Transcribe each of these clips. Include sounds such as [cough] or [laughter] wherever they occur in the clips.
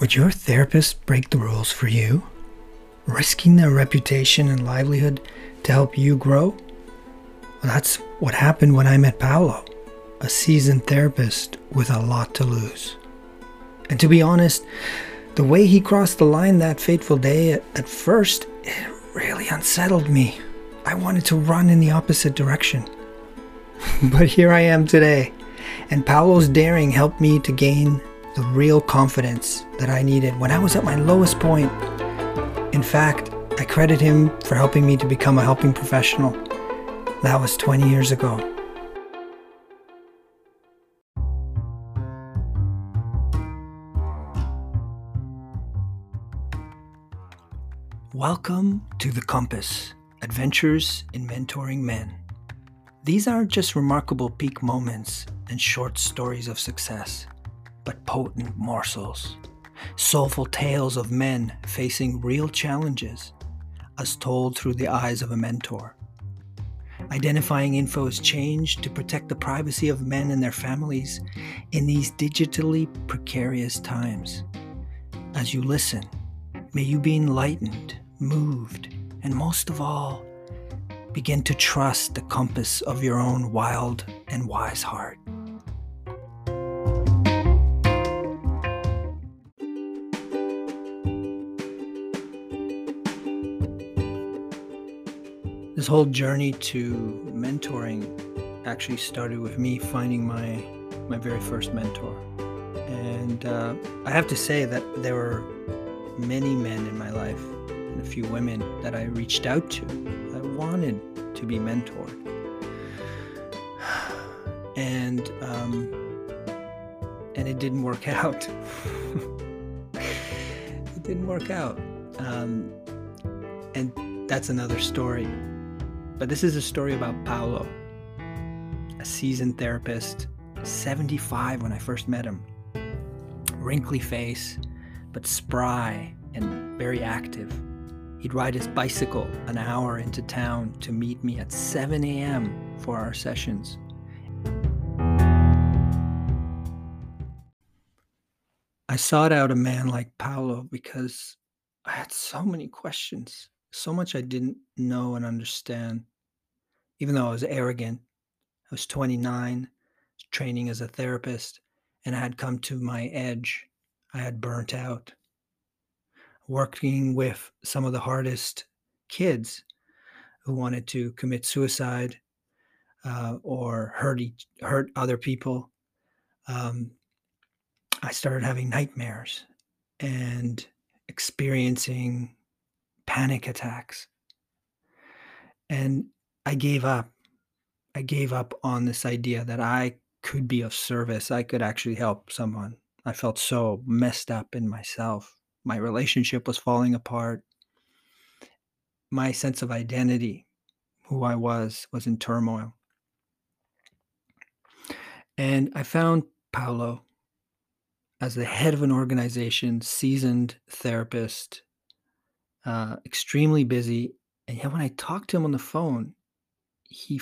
Would your therapist break the rules for you? Risking their reputation and livelihood to help you grow? Well, that's what happened when I met Paolo, a seasoned therapist with a lot to lose. And to be honest, the way he crossed the line that fateful day at, first, it really unsettled me. I wanted to run in the opposite direction. [laughs] but here I am today, and Paolo's daring helped me to gain the real confidence that I needed when I was at my lowest point. In fact, I credit him for helping me to become a helping professional. That was 20 years ago. Welcome to The Compass Adventures in Mentoring Men. These aren't just remarkable peak moments and short stories of success but potent morsels. Soulful tales of men facing real challenges, as told through the eyes of a mentor. Identifying info is changed to protect the privacy of men and their families in these digitally precarious times. As you listen, may you be enlightened, moved, and most of all, begin to trust the compass of your own wild and wise heart. Whole journey to mentoring actually started with me finding my my very first mentor, and uh, I have to say that there were many men in my life and a few women that I reached out to. I wanted to be mentored, [sighs] and um, and it didn't work [laughs] out. it didn't work out, um, and that's another story. But this is a story about Paolo, a seasoned therapist, 75 when I first met him. Wrinkly face, but spry and very active. He'd ride his bicycle an hour into town to meet me at 7 a.m. for our sessions. I sought out a man like Paolo because I had so many questions, so much I didn't know and understand even though I was arrogant. I was 29, training as a therapist, and I had come to my edge. I had burnt out. Working with some of the hardest kids who wanted to commit suicide uh, or hurt each, hurt other people. Um, I started having nightmares and experiencing panic attacks. And I gave up. I gave up on this idea that I could be of service. I could actually help someone. I felt so messed up in myself. My relationship was falling apart. My sense of identity, who I was, was in turmoil. And I found Paolo as the head of an organization, seasoned therapist, uh, extremely busy. And yet, when I talked to him on the phone, he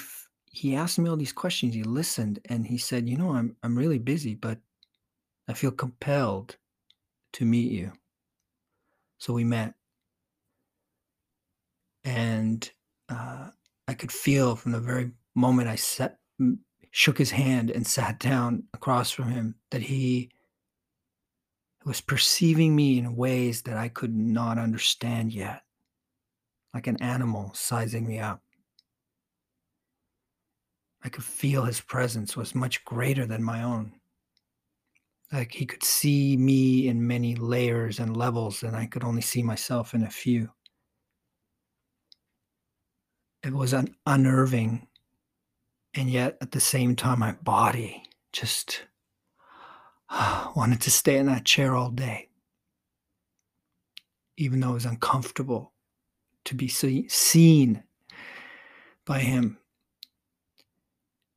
he asked me all these questions. He listened and he said, "You know, I'm I'm really busy, but I feel compelled to meet you." So we met, and uh, I could feel from the very moment I sat, shook his hand and sat down across from him that he was perceiving me in ways that I could not understand yet, like an animal sizing me up. I could feel his presence was much greater than my own. Like he could see me in many layers and levels, and I could only see myself in a few. It was un- unnerving, and yet at the same time, my body just [sighs] wanted to stay in that chair all day, even though it was uncomfortable to be see- seen by him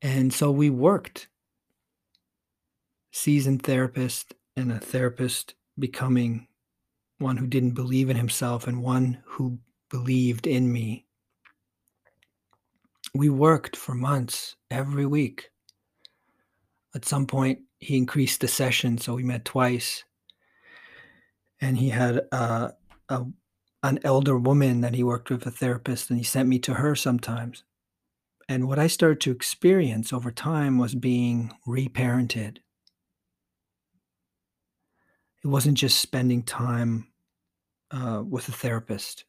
and so we worked. Seasoned therapist and a therapist becoming one who didn't believe in himself and one who believed in me. We worked for months every week. At some point, he increased the session, so we met twice. and he had, uh, a an elder woman that he worked with, a therapist, and he sent me to her sometimes. And what I started to experience over time was being reparented. It wasn't just spending time, uh, with a therapist.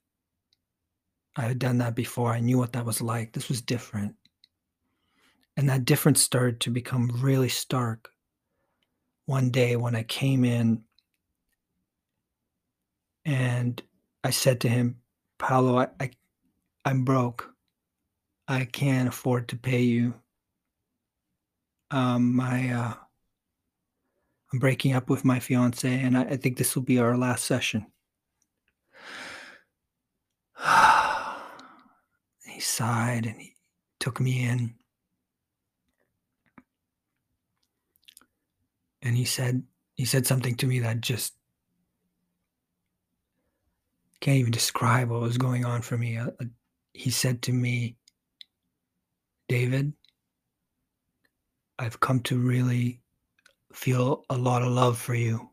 I had done that before, I knew what that was like, this was different. And that difference started to become really stark one day when I came in and I said to him, "Paolo, I I I'm broke. I can't afford to pay you." Um, my, uh I'm breaking up with my fiancée, and I I think this will be our last session. [sighs] He sighed, and he took me in and he said he said something to me that just can't even describe what was going on for me, uh, uh, he said to me "David" "I've come to really feel a lot of love for you"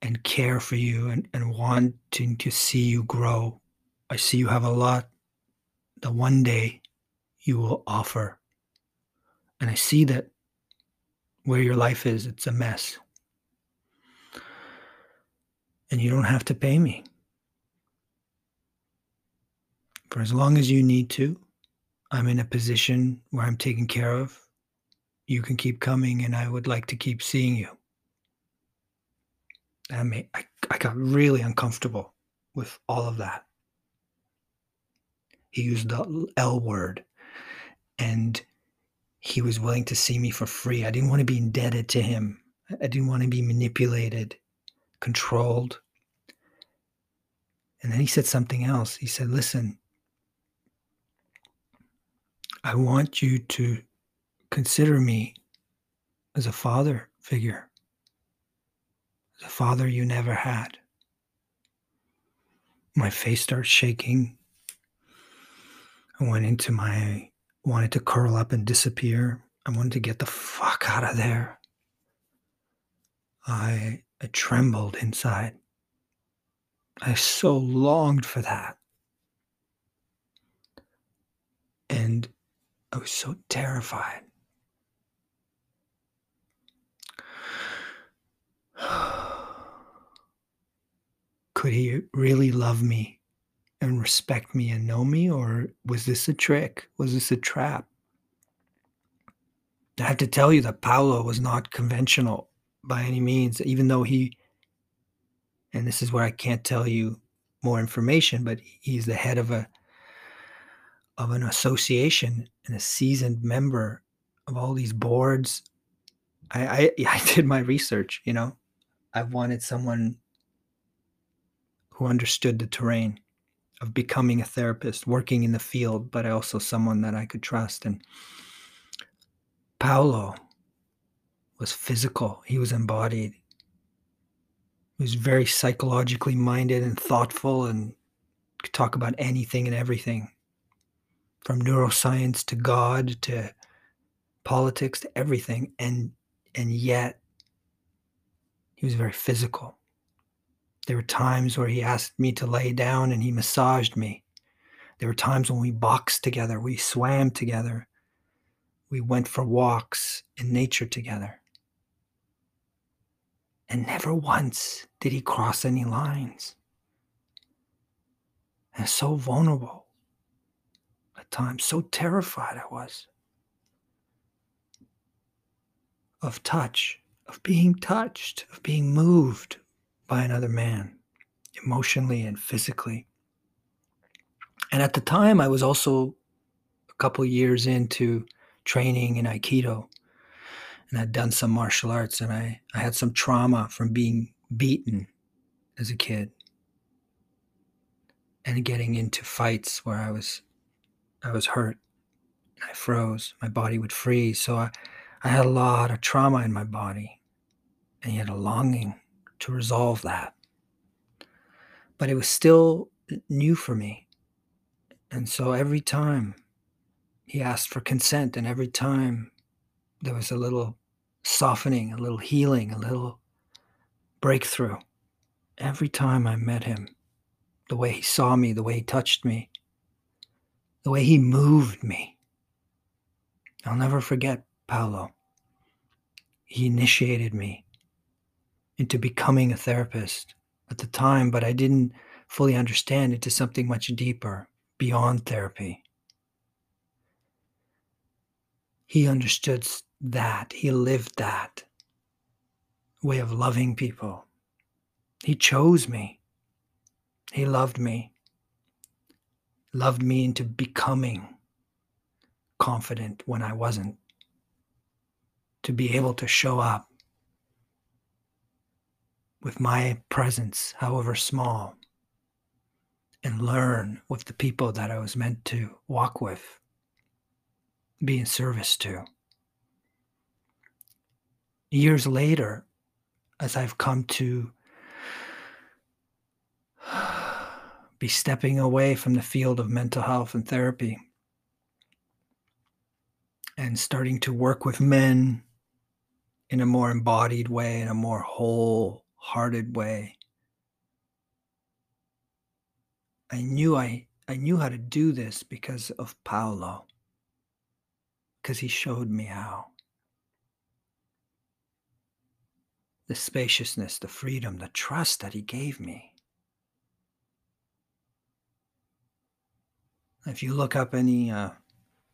"and care for you and and wanting to see you grow. I see you have a lot that one day you will offer. And I see that where your life is, it's a mess." "And you don't have to pay me." "For as long as you need to, I'm in a position where I'm taken care of. You can keep coming, and I would like to keep seeing you." I mean, I I got really uncomfortable with all of that. He used the l word, and he was willing to see me for free. I didn't wanna be indebted to him. I didn't wanna be manipulated, controlled. And then he said something else. He said, "Listen" "I want you to consider me as a father figure." "The father you never had." My face starts shaking. I went into my wanted to curl up and disappear. I wanted to get the fuck out of there. I I trembled inside. I so longed for that. And I was so terrified. [sighs] Could he really love me and respect me and know me, or was this a trick? Was this a trap? I have to tell you that Paolo was not conventional by any means, even though he and this is where I can't tell you more information, but he's the head of a of an association and a seasoned member of all these boards. I I [laughs] I did my research, you know? I wanted someone who understood the terrain of becoming a therapist, working in the field, but also someone that I could trust, and Paolo was physical, he was embodied. He was very psychologically minded and thoughtful and could talk about anything and everything, from neuroscience to God to politics to everything, and and yet he was very physical. There were times where he asked me to lay down and he massaged me. There were times when we boxed together, we swam together. We went for walks in nature together. And never once did he cross any lines. And so vulnerable. At times, so terrified I was. Of touch, of being touched, of being moved by another man, emotionally and physically. And at the time, I was also a couple years into training in Aikido, and I'd done some martial arts, and I I had some trauma from being beaten as a kid and getting into fights where I was I was hurt. I froze, my body would freeze, so I I had a lot of trauma in my body, and yet a longing to resolve that. But it was still new for me. And so every time he asked for consent, and every time there was a little softening, a little healing, a little breakthrough every time I met him. The way he saw me, the way he touched me, the way he moved me. I'll never forget Paolo. He initiated me into becoming a therapist at the time, but I didn't fully understand into something much deeper beyond therapy. He understood that, he lived that way of loving people. He chose me. He loved me. Loved me into becoming confident when I wasn't. To be able to show up with my presence, however small, and learn with the people that I was meant to walk with, be in service to. Years later, as I've come to be stepping away from the field of mental health and therapy and starting to work with men in a more embodied way, in a more wholehearted way. I knew I, I knew how to do this because of Paolo, because he showed me how. The spaciousness, the freedom, the trust that he gave me. If you look up any uh,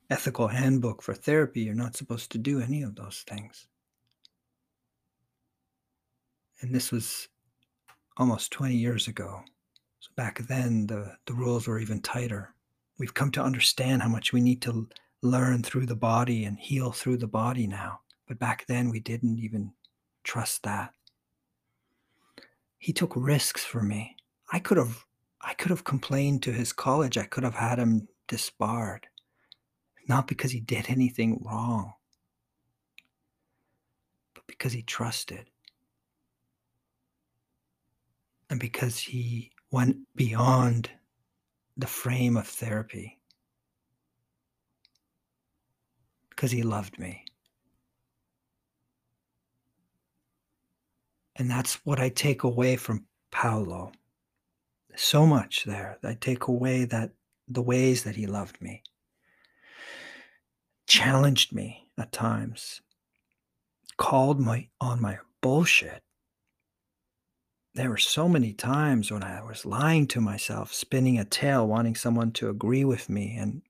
ethical handbook for therapy, you're not supposed to do any of those things. And this was almost 20 years ago. So back then, the, the rules were even tighter. We've come to understand how much we need to learn through the body and heal through the body now. But back then, we didn't even trust that. He took risks for me. I could have I could have complained to his college. I could have had him disbarred. Not because he did anything wrong, but because he trusted. And because he went beyond the frame of therapy because he loved me. And that's what I take away from Paolo. So much there. I take away that the ways that he loved me, challenged me at times, called my on my bullshit there were so many times when I was lying to myself, spinning a tale, wanting someone to agree with me. And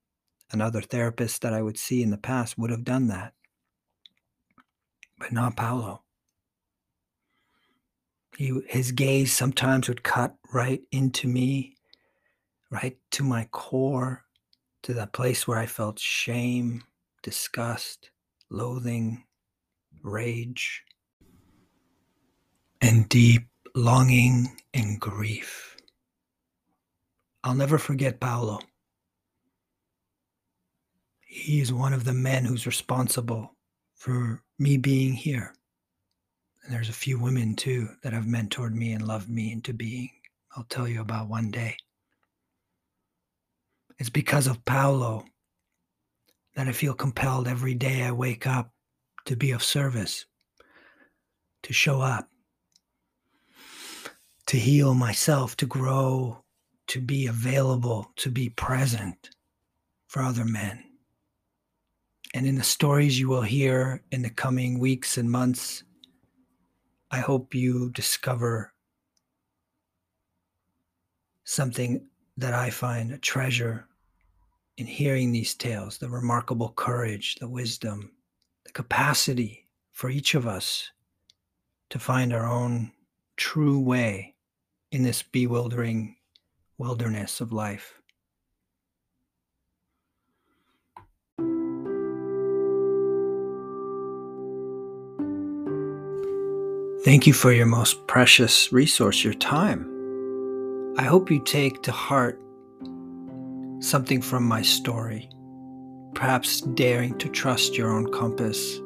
another therapist that I would see in the past would have done that. But not Paolo. He, his gaze sometimes would cut right into me, right to my core, to that place where I felt shame, disgust, loathing, rage, and deep longing and grief. I'll never forget Paolo. He is one of the men who's responsible for me being here. And there's a few women too that have mentored me and loved me into being. I'll tell you about one day. It's because of Paolo that I feel compelled every day I wake up to be of service, to show up, to heal myself, to grow, to be available, to be present for other men. And in the stories you will hear in the coming weeks and months, I hope you discover something that I find a treasure in hearing these tales the remarkable courage, the wisdom, the capacity for each of us to find our own true way in this bewildering wilderness of life. Thank you for your most precious resource, your time. I hope you take to heart something from my story, perhaps daring to trust your own compass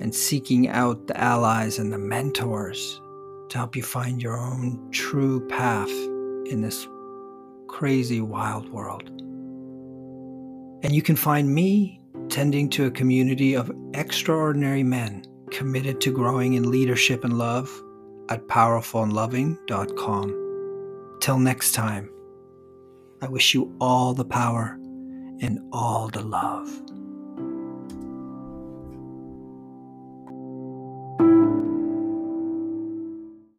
and seeking out the allies and the mentors to help you find your own true path in this crazy wild world. And you can find me tending to a community of extraordinary men committed to growing in leadership and love at powerfulandloving.com. Till next time, I wish you all the power and all the love.